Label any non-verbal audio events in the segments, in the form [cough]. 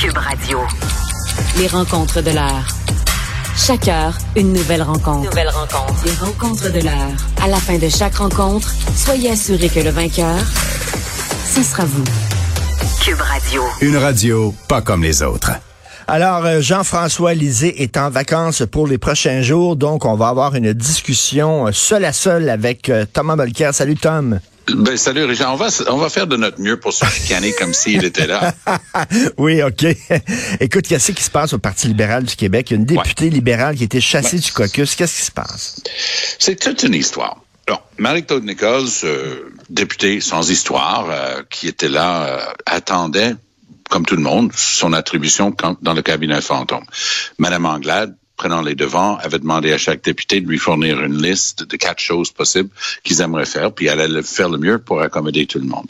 Cube Radio. Les rencontres de l'heure. Chaque heure, une nouvelle rencontre. Nouvelle rencontre. Les rencontres de l'heure. À la fin de chaque rencontre, soyez assurés que le vainqueur, ce sera vous. Cube Radio. Une radio pas comme les autres. Alors, euh, Jean-François Lisée est en vacances pour les prochains jours, donc on va avoir une discussion euh, seul à seul avec euh, Thomas Molker. Salut Tom. Ben, salut Richard. On va, on va faire de notre mieux pour se chicaner comme s'il [laughs] était là. oui, OK. [laughs] Écoute, qu'est-ce qui se passe au Parti libéral du Québec? Il y a une députée libérale qui a été chassée du caucus. Qu'est-ce qui se passe? C'est toute une histoire. Alors, Marie-Claude Nichols, euh, députée sans histoire, euh, qui était là, euh, attendait, comme tout le monde, son attribution quand, dans le cabinet fantôme. Madame Anglade, prenant les devants, avait demandé à chaque député de lui fournir une liste de quatre choses possibles qu'ils aimeraient faire, puis elle allait faire le mieux pour accommoder tout le monde.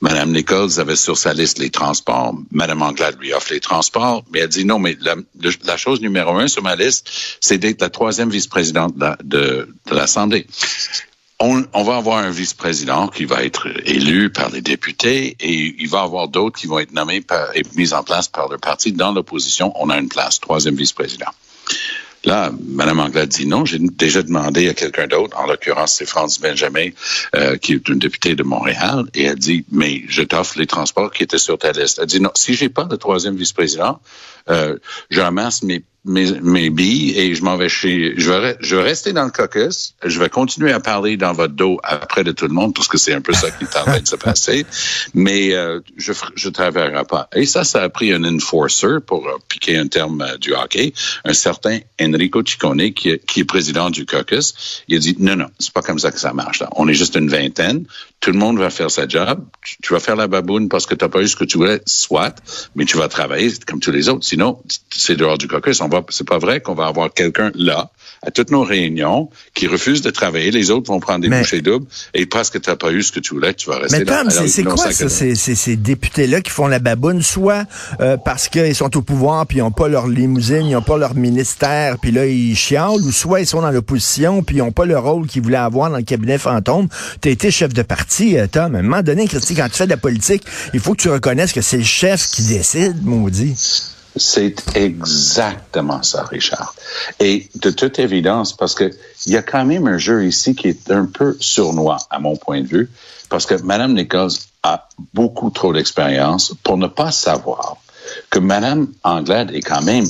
Madame Nichols avait sur sa liste les transports. Madame Anglade lui offre les transports, mais elle dit non, mais la, chose numéro un sur ma liste, c'est d'être la troisième vice-présidente de, l'Assemblée. On, va avoir un vice-président qui va être élu par les députés et il va y avoir d'autres qui vont être nommés et mis en place par le parti. Dans l'opposition, on a une place, troisième vice-président. Là, Mme Anglade dit non. J'ai déjà demandé à quelqu'un d'autre, en l'occurrence c'est France Benjamin, euh, qui est une députée de Montréal, et elle dit, mais je t'offre les transports qui étaient sur ta liste. Elle dit non, si j'ai pas de troisième vice-président, euh, je ramasse mes mes, mes billes et je m'en vais chez. Je vais, je vais rester dans le caucus. Je vais continuer à parler dans votre dos après de tout le monde parce que c'est un peu ça qui est en train de se passer. Mais euh, je je travaillerai pas. Et ça, ça a pris un enforcer pour euh, piquer un terme euh, du hockey, un certain Enrico Ciccone qui qui est président du caucus. Il a dit non non, c'est pas comme ça que ça marche. Là. On est juste une vingtaine. Tout le monde va faire sa job. Tu, tu vas faire la baboune parce que tu n'as pas eu ce que tu voulais, soit, mais tu vas travailler comme tous les autres. Sinon, c'est dehors du caucus. C'est pas vrai qu'on va avoir quelqu'un là à toutes nos réunions qui refuse de travailler. Les autres vont prendre des mais, bouchées doubles et parce que tu n'as pas eu ce que tu voulais, tu vas rester mais là. Mais c'est quoi ça, ces, ces, députés-là qui font la baboune, soit euh, parce qu'ils sont au pouvoir puis ils n'ont pas leur limousine, ils n'ont pas leur ministère, puis là ils chialent, ou soit ils sont dans l'opposition puis ils n'ont pas le rôle qu'ils voulaient avoir dans le cabinet fantôme. Tu as été chef de parti, euh, Tom. À un moment donné, Christy, quand tu fais de la politique, il faut que tu reconnaisses que c'est le chef qui décide, maudit. C'est exactement ça, Richard. Et de toute évidence, parce que il y a quand même un jeu ici qui est un peu sournois, à mon point de vue, parce que Mme Nichols a beaucoup trop d'expérience pour ne pas savoir que Mme Anglade est quand même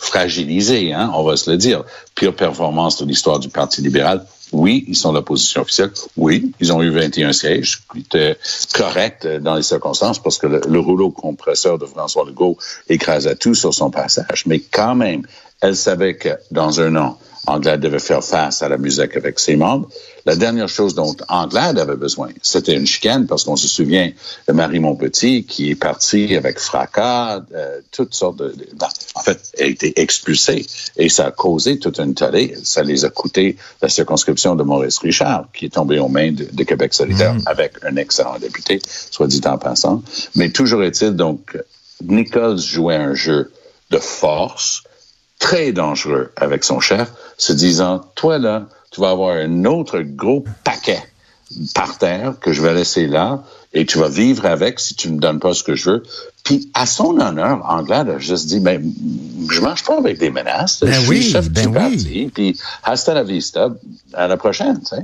fragilisée, hein, on va se le dire. Pire performance de l'histoire du Parti libéral, oui, ils sont l'opposition officielle. Oui, ils ont eu 21 sièges, qui était correct dans les circonstances parce que le, le, rouleau compresseur de François Legault écrasait tout sur son passage. Mais quand même, elle savait que dans un an, Anglade devait faire face à la musique avec ses membres. La dernière chose dont Anglade avait besoin, c'était une chicane, parce qu'on se souvient de Marie Montpetit qui est partie avec fracas, euh, toutes sortes de... Ben, en fait, elle a été expulsée et ça a causé toute une tollée. Ça les a coûté la circonscription de Maurice Richard, qui est tombé aux mains de, de Québec solidaire mmh. avec un excellent député, soit dit en passant. Mais toujours est-il, donc, Nichols jouait un jeu de force, très dangereux avec son chef, se disant, toi là, tu vas avoir un autre gros paquet par terre que je vais laisser là et tu vas vivre avec si tu me donnes pas ce que je veux. Puis, à son honneur, Anglade a juste dit, ben, je marche pas avec des menaces. Ben je oui, suis chef ben du oui. parti. Puis, hasta la vista, à la prochaine, tu sais.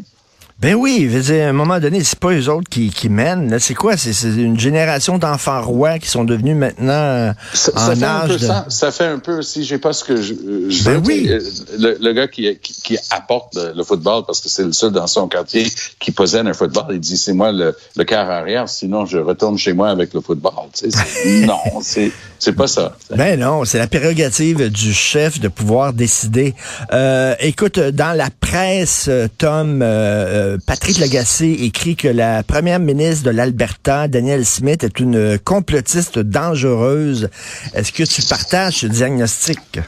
Ben oui, je veux dire, à un moment donné, c'est pas eux autres qui, qui mènent. C'est quoi? C'est une génération d'enfants rois qui sont devenus maintenant euh, ça, en ça fait âge un peu de... ça, ça fait un peu si j'ai pas ce que je, je Ben veux, oui. le, le, gars qui, qui, qui apporte le, le, football parce que c'est le seul dans son quartier qui possède un football il dit c'est moi le, le quart arrière sinon je retourne chez moi avec le football tu sais, [laughs] non c'est c'est pas ça ben non c'est la prérogative du chef de pouvoir décider euh, écoute dans la presse Tom euh, Patrick Lagacé écrit que la première ministre de l'Alberta, Danielle Smith, est une complotiste dangereuse. Est-ce que tu partages ce diagnostic?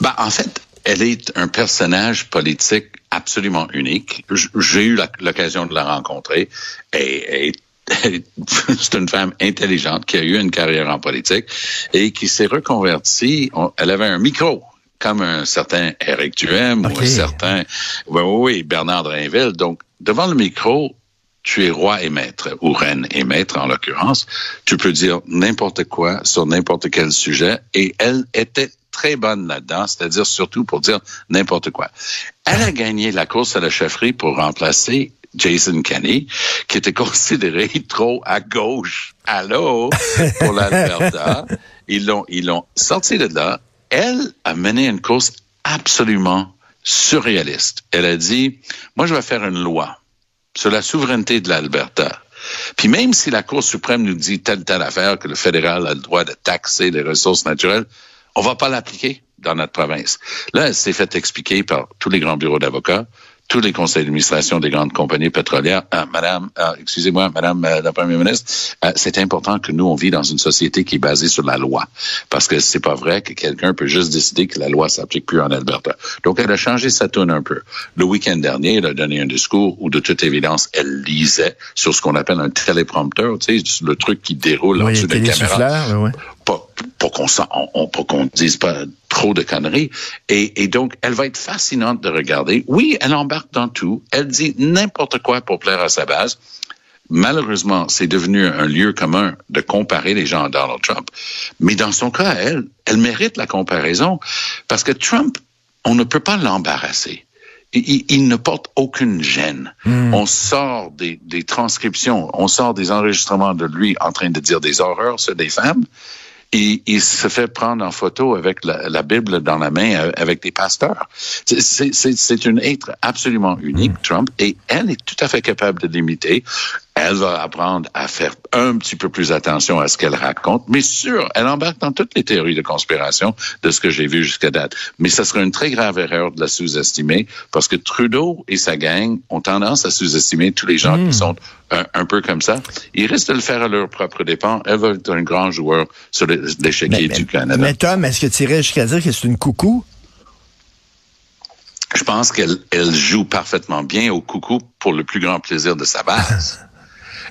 Ben, en fait, elle est un personnage politique absolument unique. J'ai eu l'occasion de la rencontrer [laughs] c'est une femme intelligente qui a eu une carrière en politique et qui s'est reconvertie. Elle avait un micro comme un certain Eric Duhem okay. ou un certain oui, oui, oui, Bernard Drinville. Donc, devant le micro, tu es roi et maître, ou reine et maître en l'occurrence. Tu peux dire n'importe quoi sur n'importe quel sujet. Et elle était très bonne là-dedans, c'est-à-dire surtout pour dire n'importe quoi. Elle a gagné la course à la chefferie pour remplacer Jason Kenney, qui était considéré [laughs] trop à gauche, allô, pour l'Alberta. [laughs] Ils l'ont, ils l'ont sorti de là. Elle a mené une course absolument surréaliste. Elle a dit, moi, je vais faire une loi sur la souveraineté de l'Alberta. Puis même si la Cour suprême nous dit telle telle affaire que le fédéral a le droit de taxer les ressources naturelles, on va pas l'appliquer dans notre province. Là, elle s'est fait expliquer par tous les grands bureaux d'avocats, tous les conseils d'administration des grandes compagnies pétrolières. Euh, madame, euh, excusez-moi, Madame euh, la Première ministre, euh, c'est important que nous, on vit dans une société qui est basée sur la loi. Parce que c'est pas vrai que quelqu'un peut juste décider que la loi s'applique plus en Alberta. Donc, elle a changé sa tune un peu. Le week-end dernier, elle a donné un discours où, de toute évidence, elle lisait sur ce qu'on appelle un téléprompteur, tu sais, le truc qui déroule Oui, en dessous des caméras oui. Pas, pour qu'on on, qu'on dise pas trop de conneries. Et, et donc, elle va être fascinante de regarder. Oui, elle embarque dans tout. Elle dit n'importe quoi pour plaire à sa base. Malheureusement, c'est devenu un lieu commun de comparer les gens à Donald Trump. Mais dans son cas, elle, elle mérite la comparaison parce que Trump, on ne peut pas l'embarrasser. Il, ne porte aucune gêne. On sort des, des transcriptions, on sort des enregistrements de lui en train de dire des horreurs sur des femmes. Il se fait prendre en photo avec la, la Bible dans la main euh, avec des pasteurs. C'est- C'est c'est- c'est un être absolument unique, Trump, et elle est tout à fait capable de l'imiter. Elle va apprendre à faire un petit peu plus attention à ce qu'elle raconte, mais sûr, elle embarque dans toutes les théories de conspiration de ce que j'ai vu jusqu'à date. Mais ça serait une très grave erreur de la sous-estimer, parce que Trudeau et sa gang ont tendance à sous-estimer tous les gens qui sont un, un peu comme ça. Ils risquent de le faire à leur propre dépens. Elle va être un grand joueur sur l'échiquier du Canada. mais Tom, est-ce que tu irais jusqu'à dire que c'est une coucou? Je pense qu'elle elle joue parfaitement bien au coucou pour le plus grand plaisir de sa base. [laughs]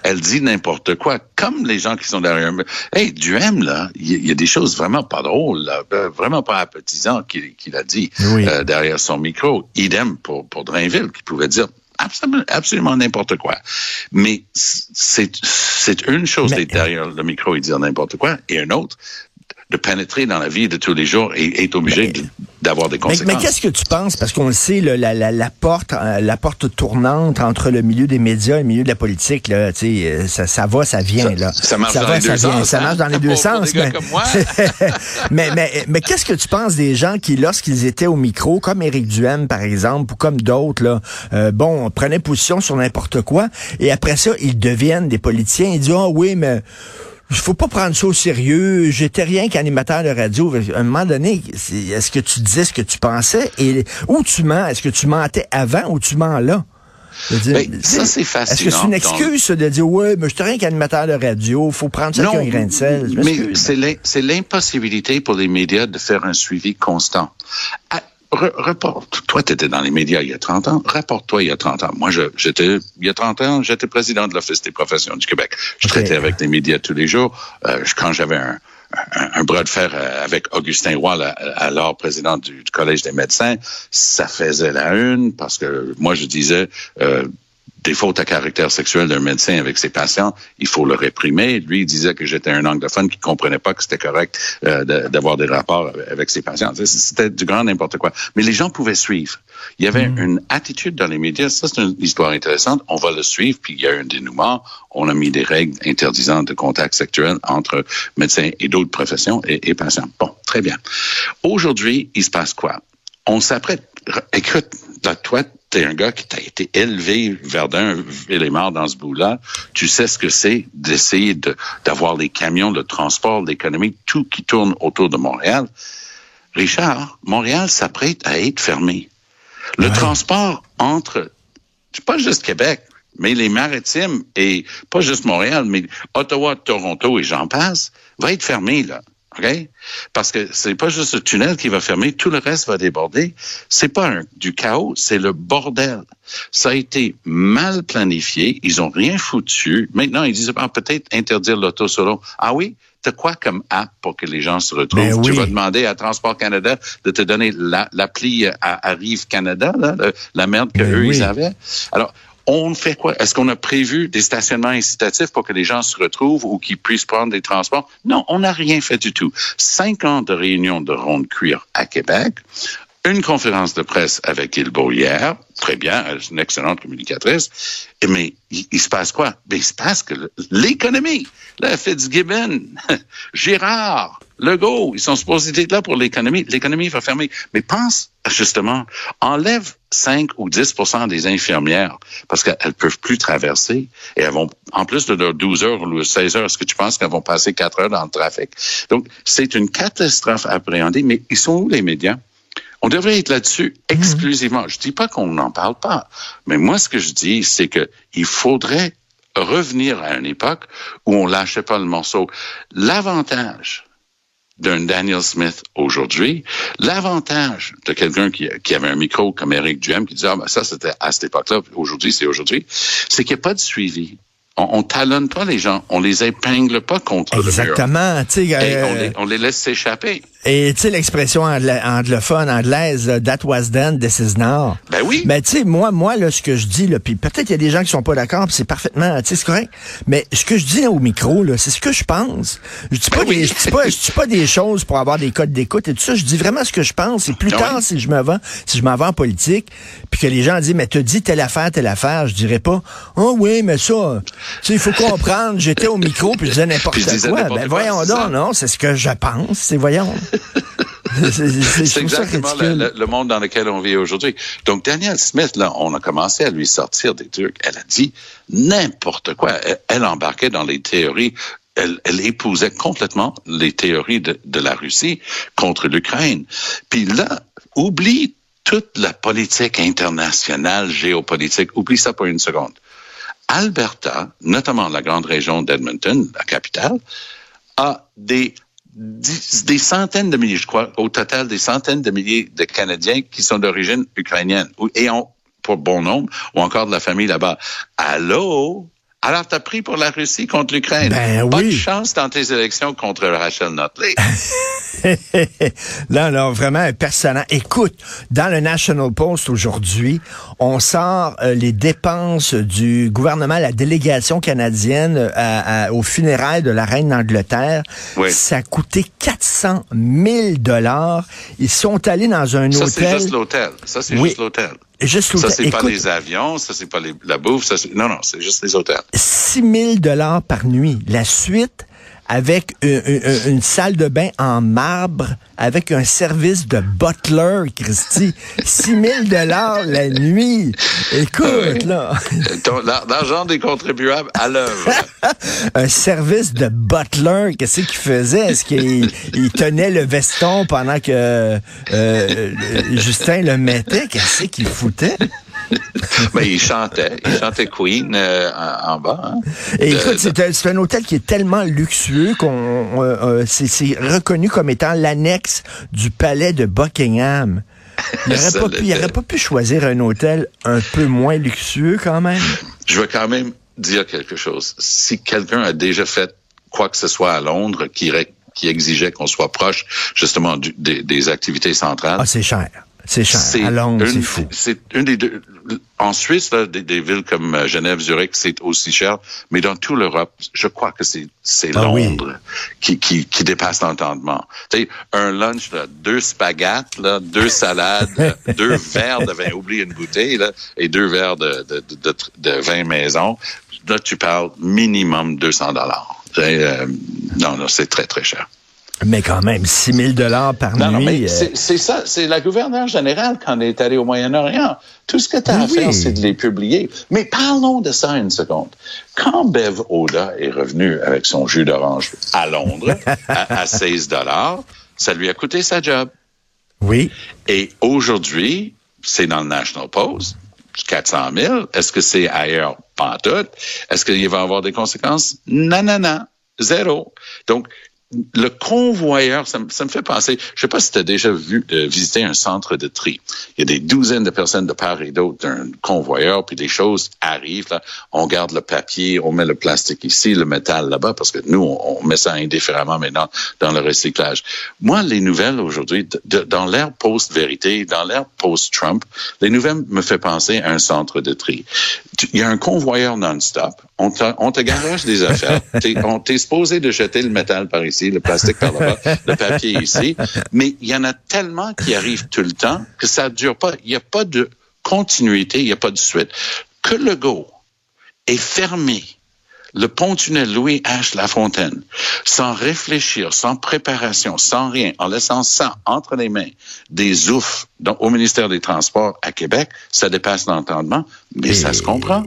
Elle dit n'importe quoi, comme les gens qui sont derrière. Hey, Duhem, là, il y, il y a des choses vraiment pas drôles, là, euh, vraiment pas appétisantes qu'il a dit Oui. euh, derrière son micro. Idem pour, pour Drainville, qui pouvait dire absolument, n'importe quoi. Mais c'est une chose d'être derrière le micro et dire n'importe quoi, et une autre de pénétrer dans la vie de tous les jours et être obligé de- d'avoir des Mais, conséquences. mais qu'est-ce que tu penses? Parce qu'on le sait, là, la, la, la porte, euh, la porte tournante entre le milieu des médias et le milieu de la politique, là, tu sais, euh, ça, ça va, ça vient. Là. ça marche dans va, les ça deux vient, sens, Ça hein? marche dans les [laughs] deux sens. mais, [laughs] mais, mais, mais qu'est-ce que tu penses des gens qui, lorsqu'ils étaient au micro, comme Éric Duhem, par exemple, ou comme d'autres, là, euh, bon, prenaient position sur n'importe quoi, et après ça, ils deviennent des politiciens. Ils disent, ah oui, mais il faut pas prendre ça au sérieux. J'étais rien qu'animateur de radio. À un moment donné, est-ce que tu disais ce que tu pensais? Et où tu mens? Est-ce que tu mentais avant ou tu mens là? Je dire, Ben, ça, c'est Est-ce que c'est une excuse de dire ouais, mais j'étais rien qu'animateur de radio, faut prendre ça un grain de sel. Je mais c'est l'im- c'est l'impossibilité pour les médias de faire un suivi constant. Re- reporte, toi, tu étais dans les médias il y a 30 ans, rapporte-toi il y a 30 ans. Moi, j'étais, il y a 30 ans, j'étais président de l'Office des professions du Québec. Je traitais avec les médias tous les jours. Euh, quand j'avais un, un, un bras de fer euh, avec Augustin Roy, alors président du, du Collège des médecins, ça faisait la une parce que moi, je disais... Euh, des fautes à caractère sexuel d'un médecin avec ses patients, il faut le réprimer. Lui, il disait que j'étais un anglophone qui comprenait pas que c'était correct euh, d'avoir des rapports avec ses patients. C'était du grand n'importe quoi. Mais les gens pouvaient suivre. Il y avait une attitude dans les médias. Ça, c'est une histoire intéressante. On va le suivre, puis il y a un dénouement. On a mis des règles interdisant de contact sexuel entre médecins et d'autres professions et, et patients. Bon, très bien. Aujourd'hui, il se passe quoi? On s'apprête. Écoute, toi, t'es un gars qui t'a été élevé, Verdun, élément dans ce bout-là. Tu sais ce que c'est d'essayer de, d'avoir les camions, le transport, l'économie, tout qui tourne autour de Montréal. Richard, Montréal s'apprête à être fermé. Le transport entre, c'est pas juste Québec, mais les maritimes et pas juste Montréal, mais Ottawa, Toronto et j'en passe, va être fermé, là. Parce que c'est pas juste le tunnel qui va fermer, tout le reste va déborder. C'est pas un- du chaos, c'est le bordel. Ça a été mal planifié, ils ont rien foutu. Maintenant, ils disent ah, peut-être interdire l'auto solo. Ah oui? T'as quoi comme app pour que les gens se retrouvent? Ben Tu vas demander à Transport Canada de te donner la- l'appli à, à Rive Canada, là, la merde que Ben eux oui. ils avaient. Alors, on fait quoi? Est-ce qu'on a prévu des stationnements incitatifs pour que les gens se retrouvent ou qu'ils puissent prendre des transports? Non, on n'a rien fait du tout. Cinq ans de réunions de ronde cuir à Québec, une conférence de presse avec Il hier, très bien, elle est une excellente communicatrice, mais il, se passe quoi? Ben, il se passe que l'économie, là, Fitzgibbon, [laughs] Girard, Legault, ils sont supposés être là pour l'économie. L'économie va fermer. Mais pense, justement, enlève 5 ou 10% des infirmières parce qu'elles peuvent plus traverser et elles vont, en plus de leurs 12 heures ou 16 heures, est-ce que tu penses qu'elles vont passer 4 heures dans le trafic? Donc, c'est une catastrophe appréhendée, mais ils sont où les médias? On devrait être là-dessus mhm. exclusivement. Je dis pas qu'on n'en parle pas, mais moi, ce que je dis, c'est que il faudrait revenir à une époque où on lâchait pas le morceau. L'avantage d'un Daniel Smith aujourd'hui, l'avantage de quelqu'un qui, avait un micro comme Eric Duhem qui disait, ah, ben ça c'était à cette époque-là, aujourd'hui c'est aujourd'hui, c'est qu'il n'y a pas de suivi on, on, talonne pas les gens, on les épingle pas contre Exactement, le mur. Et on, les, on les laisse s'échapper. Et tu sais l'expression anglophone anglaise that was then this is now. Ben oui. Mais tu sais moi moi là ce que je dis là puis peut-être il y a des gens qui sont pas d'accord, c'est parfaitement tu sais c'est correct. Mais ce que je dis là, au micro là, c'est ce que je pense. Je dis pas ben des, je dis pas je dis pas des choses pour avoir des codes d'écoute et tout ça, je dis vraiment ce que je pense et plus ben tard si je me vends si je m'en vais en politique puis que les gens disent mais tu dis telle affaire telle affaire, je dirais pas "Oh oui, mais ça tu sais, il faut comprendre, j'étais au micro puis je disais n'importe quoi. Ben voyons donc, non, c'est ce que je pense, c'est voyons. C'est exactement le, monde dans lequel on vit aujourd'hui. Donc, Daniel Smith, là, on a commencé à lui sortir des trucs. Elle a dit n'importe quoi. Elle, embarquait dans les théories elle, elle, épousait complètement les théories de, de la Russie contre l'Ukraine. Puis là, oublie toute la politique internationale, géopolitique, oublie ça pour une seconde. Alberta, notamment la grande région d'Edmonton, la capitale, a des, des centaines de milliers, je crois, au total des centaines de milliers de Canadiens qui sont d'origine ukrainienne et ont, pour bon nombre, ou encore de la famille là-bas. Allô? Alors, t'as pris pour la Russie contre l'Ukraine. Ben Pas de chance dans tes élections contre Rachel Notley. [laughs] non, non, vraiment un personnage. Écoute, dans le National Post aujourd'hui, on sort euh, les dépenses du gouvernement, la délégation canadienne euh, au funérailles de la reine d'Angleterre. Oui. Ça a coûté 400 000 dollars. Ils sont allés dans un hôtel. Ça, c'est juste l'hôtel. Ça, c'est juste l'hôtel. Juste ça, c'est pas les avions, ça, c'est pas la bouffe, ça, non, non, c'est juste les hôtels. 6 000 dollars par nuit. La suite, avec une, salle de bain en marbre, avec un service de butler, Christy. 6 000 dollars la nuit. Écoute, là. L'argent des contribuables à l'œuvre. [laughs] un service de butler, qu'est-ce qu'il faisait? Est-ce qu'il tenait le veston pendant que euh, Justin le mettait? Qu'est-ce qu'il foutait? Mais il chantait, il chantait Queen euh, en, bas. Hein. Et écoute, c'est un hôtel qui est tellement luxueux qu'on euh, euh, c'est reconnu comme étant l'annexe du palais de Buckingham. Il n'aurait pas, pu, pas pu choisir un hôtel un peu moins luxueux quand même? Je veux quand même dire quelque chose. Si quelqu'un a déjà fait quoi que ce soit à Londres qui, qui exigeait qu'on soit proche justement des, des activités centrales. Ah, c'est cher. C'est cher. À Londres, c'est fou. C'est une des deux. En Suisse, là, des, villes comme euh, Genève, Zurich, c'est aussi cher. Mais dans toute l'Europe, je crois que c'est ah Londres qui, qui, qui dépasse l'entendement. Tu sais, un lunch, là, deux spaghettes, là, deux salades, [laughs] deux verres de vin, oublie une bouteille, là, et deux verres de, de, de, de vin maison. Là, tu parles minimum 200 dollars. Euh, non, non, c'est très, très cher. Mais quand même, 6 000 dollars par nuit. Euh, c'est ça, c'est la gouverneure générale quand elle est allée au Moyen-Orient. Tout ce que tu as à faire, c'est de les publier. Mais parlons de ça une seconde. Quand Bev Oda est revenu avec son jus d'orange à Londres [laughs] à, 16 dollars, ça lui a coûté sa job. Oui. Et aujourd'hui, c'est dans le National Post. 400 000. Est-ce que c'est ailleurs? Pas tout. Est-ce qu'il va avoir des conséquences? Non, non, non. Zéro. Donc, le convoyeur, ça, me fait penser, je sais pas si tu as déjà vu euh, visiter un centre de tri. Il y a des douzaines de personnes de part et d'autre d'un convoyeur, puis des choses arrivent, là, on garde le papier, on met le plastique ici, le métal là-bas, parce que nous, on, met ça indifféremment maintenant dans le recyclage. Moi, les nouvelles aujourd'hui, dans l'ère post-vérité, dans l'ère post-Trump, les nouvelles me fait penser à un centre de tri. Il y a un convoyeur non-stop, on te, on te garage des affaires, [laughs] on t'est supposé de jeter le métal par ici, le plastique par là-bas, [laughs] le papier ici. Mais il y en a tellement qui arrivent tout le temps que ça dure pas. Il n'y a pas de continuité, il n'y a pas de suite. Que le go est fermé le pont-tunnel Louis H. Lafontaine, sans réfléchir, sans préparation, sans rien, en laissant ça entre les mains des oufs au ministère des Transports à Québec, ça dépasse l'entendement, mais ça se comprend.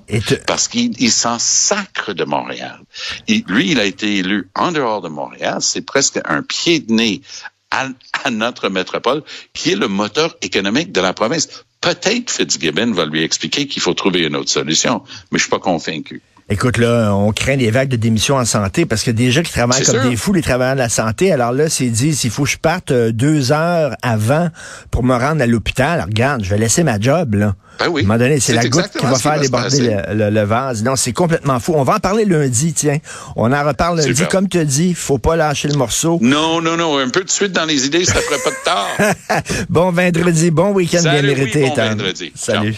parce qu'il s'en sacre de Montréal. lui, il a été élu en dehors de Montréal. C'est presque un pied de nez à, à, notre métropole, qui est le moteur économique de la province. Peut-être Fitzgibbon va lui expliquer qu'il faut trouver une autre solution, mais je suis pas convaincu. Écoute, là, on craint des vagues de démission en santé parce que des gens qui travaillent comme des fous, les travailleurs de la santé, alors là, c'est dit, s'il faut que je parte euh, deux heures avant pour me rendre à l'hôpital, regarde, je vais laisser ma job, là. Ben oui. À un moment donné, c'est la goutte qui va faire déborder le, vase. Non, c'est complètement fou. On va en parler lundi, tiens. On en reparle lundi. Comme tu as dit, faut pas lâcher le morceau. Non, non, non. Un peu de suite dans les idées, ça ferait pas de tard. [laughs] bon vendredi, bon week-end bien mérité. bon vendredi. Salut.